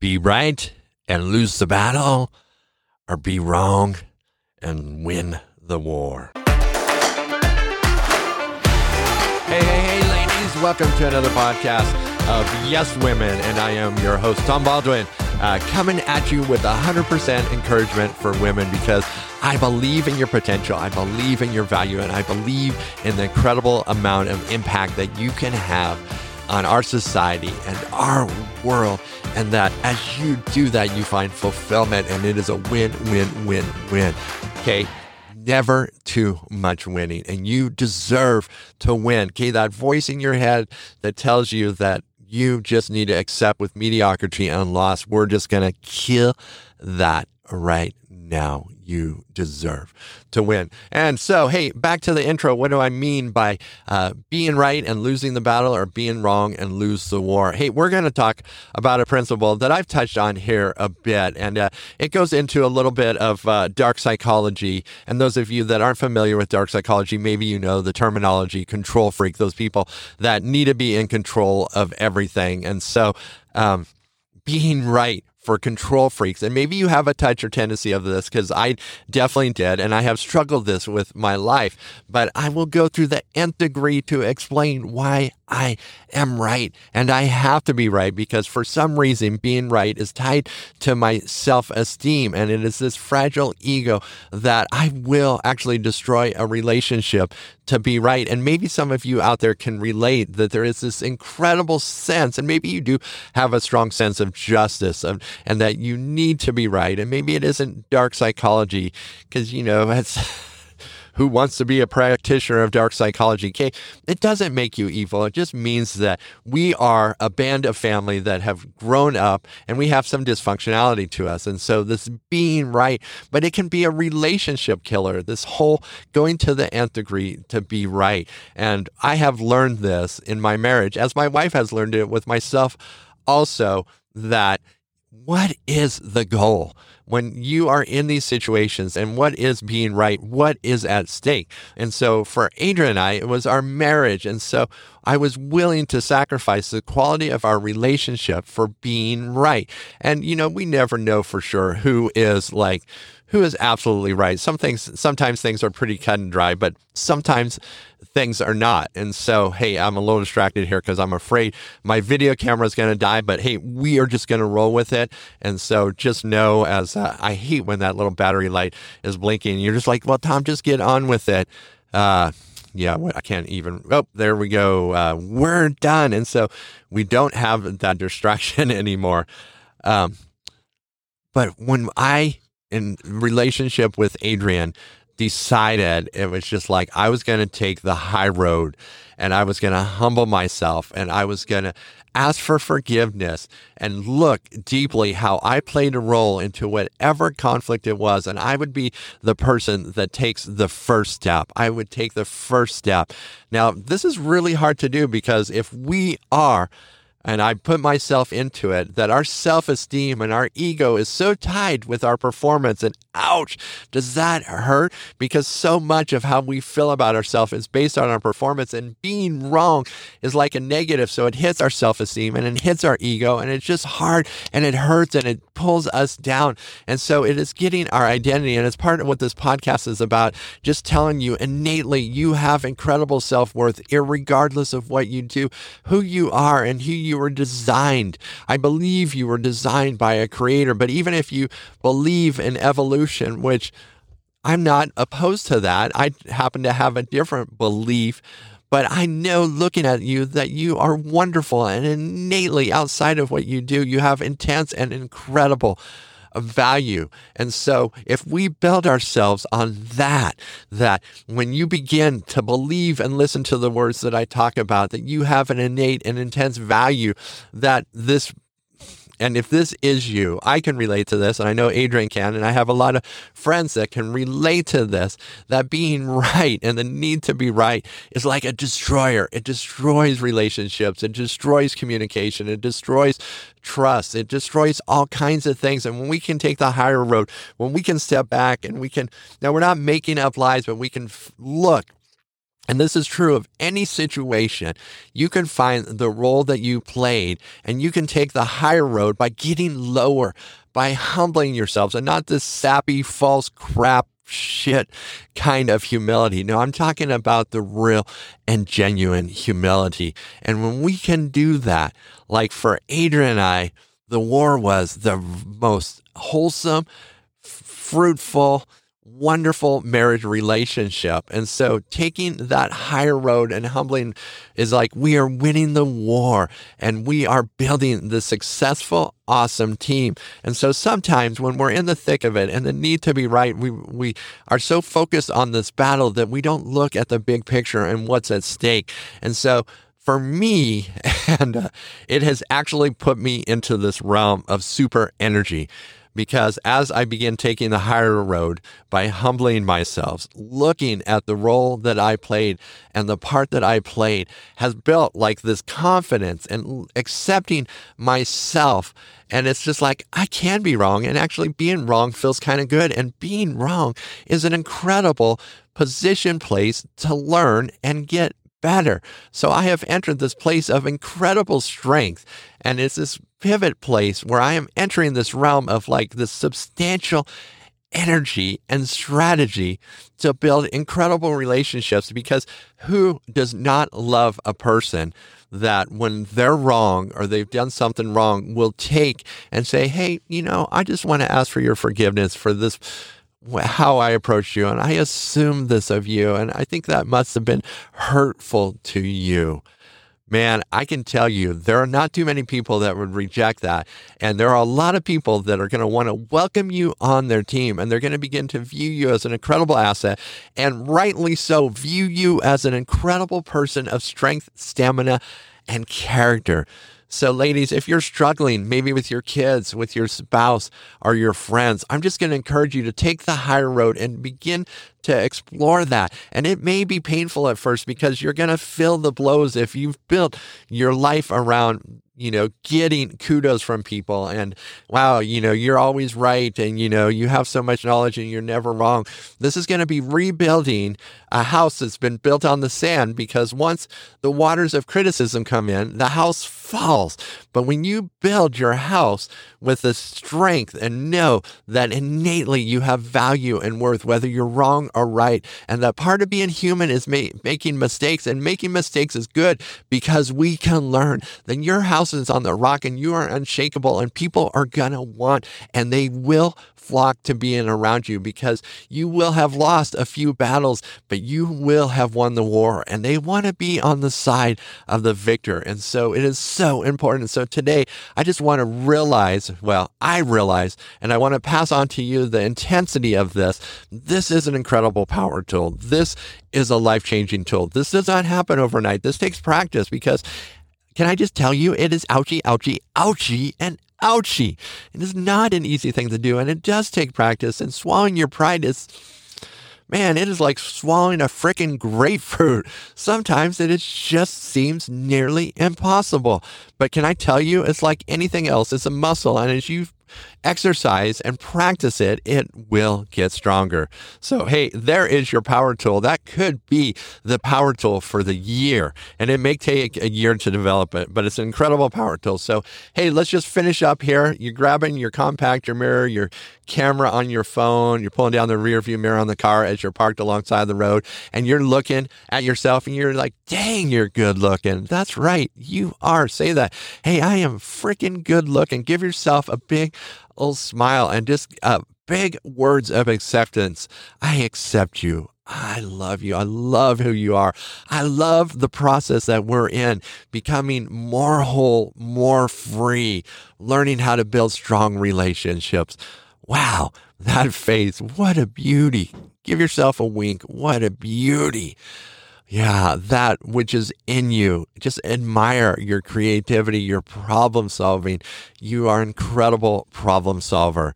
be right and lose the battle, or be wrong and win the war. Hey, hey, hey, ladies, welcome to another podcast of Yes Women, and I am your host, Tom Baldwin, uh, coming at you with 100% encouragement for women because I believe in your potential, I believe in your value, and I believe in the incredible amount of impact that you can have on our society and our world. And that as you do that, you find fulfillment, and it is a win, win, win, win. Okay never too much winning and you deserve to win. Okay. That voice in your head that tells you that you just need to accept with mediocrity and loss. We're just going to kill that right now you deserve to win. And so, hey, back to the intro. What do I mean by uh, being right and losing the battle or being wrong and lose the war? Hey, we're going to talk about a principle that I've touched on here a bit, and uh, it goes into a little bit of uh, dark psychology. And those of you that aren't familiar with dark psychology, maybe you know the terminology control freak, those people that need to be in control of everything. And so, um, being right for control freaks. And maybe you have a touch or tendency of this because I definitely did. And I have struggled this with my life, but I will go through the nth degree to explain why I am right. And I have to be right because for some reason, being right is tied to my self esteem. And it is this fragile ego that I will actually destroy a relationship to be right. And maybe some of you out there can relate that there is this incredible sense, and maybe you do have a strong sense of justice and, and that you need to be right. And maybe it isn't dark psychology because, you know, it's who wants to be a practitioner of dark psychology. Okay, it doesn't make you evil. It just means that we are a band of family that have grown up and we have some dysfunctionality to us. And so this being right, but it can be a relationship killer. This whole going to the nth degree to be right. And I have learned this in my marriage, as my wife has learned it with myself also, that what is the goal? When you are in these situations and what is being right, what is at stake. And so for Adrian and I, it was our marriage. And so I was willing to sacrifice the quality of our relationship for being right. And, you know, we never know for sure who is like, who is absolutely right. Some things, sometimes things are pretty cut and dry, but sometimes things are not. And so, hey, I'm a little distracted here because I'm afraid my video camera is going to die, but hey, we are just going to roll with it. And so just know as uh, I hate when that little battery light is blinking, you're just like, well, Tom, just get on with it. Uh, yeah, I can't even. Oh, there we go. Uh, we're done. And so we don't have that distraction anymore. Um, but when I, in relationship with Adrian, decided it was just like I was going to take the high road and I was going to humble myself and I was going to ask for forgiveness and look deeply how I played a role into whatever conflict it was. And I would be the person that takes the first step. I would take the first step. Now, this is really hard to do because if we are and I put myself into it, that our self esteem and our ego is so tied with our performance. And ouch, does that hurt? Because so much of how we feel about ourselves is based on our performance, and being wrong is like a negative. So it hits our self esteem and it hits our ego, and it's just hard and it hurts and it pulls us down. And so it is getting our identity. And it's part of what this podcast is about just telling you innately you have incredible self worth, regardless of what you do, who you are, and who you were designed. I believe you were designed by a creator. But even if you believe in evolution, which I'm not opposed to that, I happen to have a different belief. But I know looking at you that you are wonderful and innately outside of what you do, you have intense and incredible of value. And so if we build ourselves on that, that when you begin to believe and listen to the words that I talk about, that you have an innate and intense value, that this and if this is you, I can relate to this, and I know Adrian can, and I have a lot of friends that can relate to this. That being right and the need to be right is like a destroyer. It destroys relationships, it destroys communication, it destroys trust, it destroys all kinds of things. And when we can take the higher road, when we can step back and we can, now we're not making up lies, but we can f- look And this is true of any situation. You can find the role that you played and you can take the higher road by getting lower, by humbling yourselves and not this sappy, false crap shit kind of humility. No, I'm talking about the real and genuine humility. And when we can do that, like for Adrian and I, the war was the most wholesome, fruitful, wonderful marriage relationship. And so taking that higher road and humbling is like we are winning the war and we are building the successful, awesome team. And so sometimes when we're in the thick of it and the need to be right, we, we are so focused on this battle that we don't look at the big picture and what's at stake. And so for me, and uh, it has actually put me into this realm of super energy because as I begin taking the higher road by humbling myself, looking at the role that I played and the part that I played has built like this confidence and accepting myself. And it's just like, I can be wrong. And actually, being wrong feels kind of good. And being wrong is an incredible position place to learn and get better. So I have entered this place of incredible strength. And it's this pivot place where I am entering this realm of like this substantial energy and strategy to build incredible relationships because who does not love a person that when they're wrong or they've done something wrong will take and say, Hey, you know, I just want to ask for your forgiveness for this how I approached you, and I assumed this of you, and I think that must have been hurtful to you. Man, I can tell you, there are not too many people that would reject that. And there are a lot of people that are going to want to welcome you on their team and they're going to begin to view you as an incredible asset and rightly so, view you as an incredible person of strength, stamina, and character. So, ladies, if you're struggling, maybe with your kids, with your spouse, or your friends, I'm just going to encourage you to take the higher road and begin to explore that. And it may be painful at first because you're going to feel the blows if you've built your life around you know, getting kudos from people and wow, you know, you're always right and you know, you have so much knowledge and you're never wrong. This is going to be rebuilding a house that's been built on the sand because once the waters of criticism come in, the house falls. But when you build your house with the strength and know that innately you have value and worth, whether you're wrong or right, and that part of being human is ma- making mistakes, and making mistakes is good because we can learn, then your house is on the rock and you are unshakable, and people are going to want and they will flock to being around you because you will have lost a few battles, but you will have won the war. And they want to be on the side of the victor. And so it is so important. So today, I just want to realize well, I realize, and I want to pass on to you the intensity of this. This is an incredible power tool. This is a life changing tool. This does not happen overnight. This takes practice because can I just tell you, it is ouchy, ouchy, ouchy, and ouchy. It is not an easy thing to do, and it does take practice. And swallowing your pride is, man, it is like swallowing a freaking grapefruit. Sometimes it just seems nearly impossible. But can I tell you, it's like anything else, it's a muscle. And as you exercise and practice it, it will get stronger. So, hey, there is your power tool. That could be the power tool for the year. And it may take a year to develop it, but it's an incredible power tool. So, hey, let's just finish up here. You're grabbing your compact, your mirror, your camera on your phone, you're pulling down the rear view mirror on the car as you're parked alongside the road, and you're looking at yourself and you're like, dang, you're good looking. That's right. You are. Say that. Hey, I am freaking good looking. Give yourself a big little smile and just uh, big words of acceptance. I accept you. I love you. I love who you are. I love the process that we're in, becoming more whole, more free, learning how to build strong relationships. Wow, that face, what a beauty. Give yourself a wink. What a beauty. Yeah, that which is in you. Just admire your creativity, your problem solving. You are an incredible problem solver.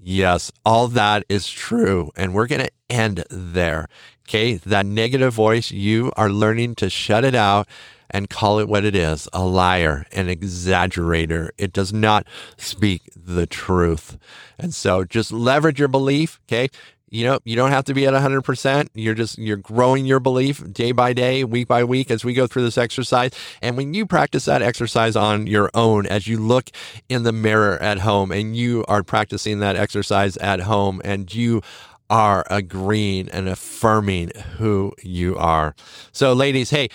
Yes, all that is true. And we're going to end there. Okay. That negative voice, you are learning to shut it out and call it what it is a liar, an exaggerator. It does not speak the truth. And so just leverage your belief. Okay you know, you don't have to be at 100%. You're just, you're growing your belief day by day, week by week as we go through this exercise. And when you practice that exercise on your own, as you look in the mirror at home and you are practicing that exercise at home and you are agreeing and affirming who you are. So, ladies, hey,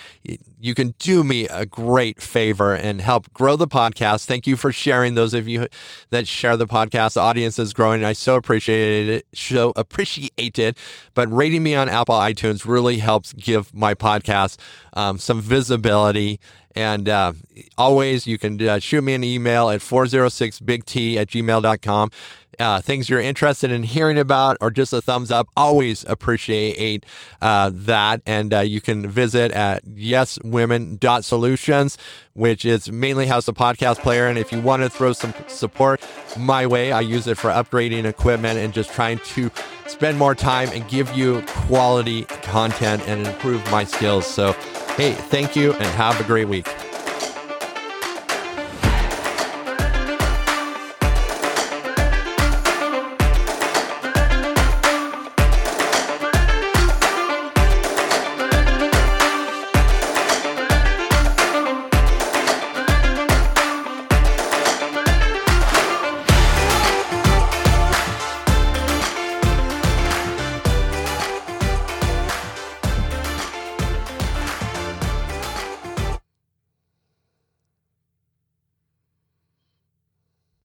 you can do me a great favor and help grow the podcast. Thank you for sharing. Those of you that share the podcast, the audience is growing. I so appreciate it. So appreciate it. But rating me on Apple iTunes really helps give my podcast um, some visibility. And uh, always, you can uh, shoot me an email at 406bigt at gmail.com uh, things you're interested in hearing about or just a thumbs up, always appreciate uh, that. And uh, you can visit at yeswomen.solutions, which is mainly house a podcast player. And if you want to throw some support my way, I use it for upgrading equipment and just trying to spend more time and give you quality content and improve my skills. So, hey, thank you and have a great week.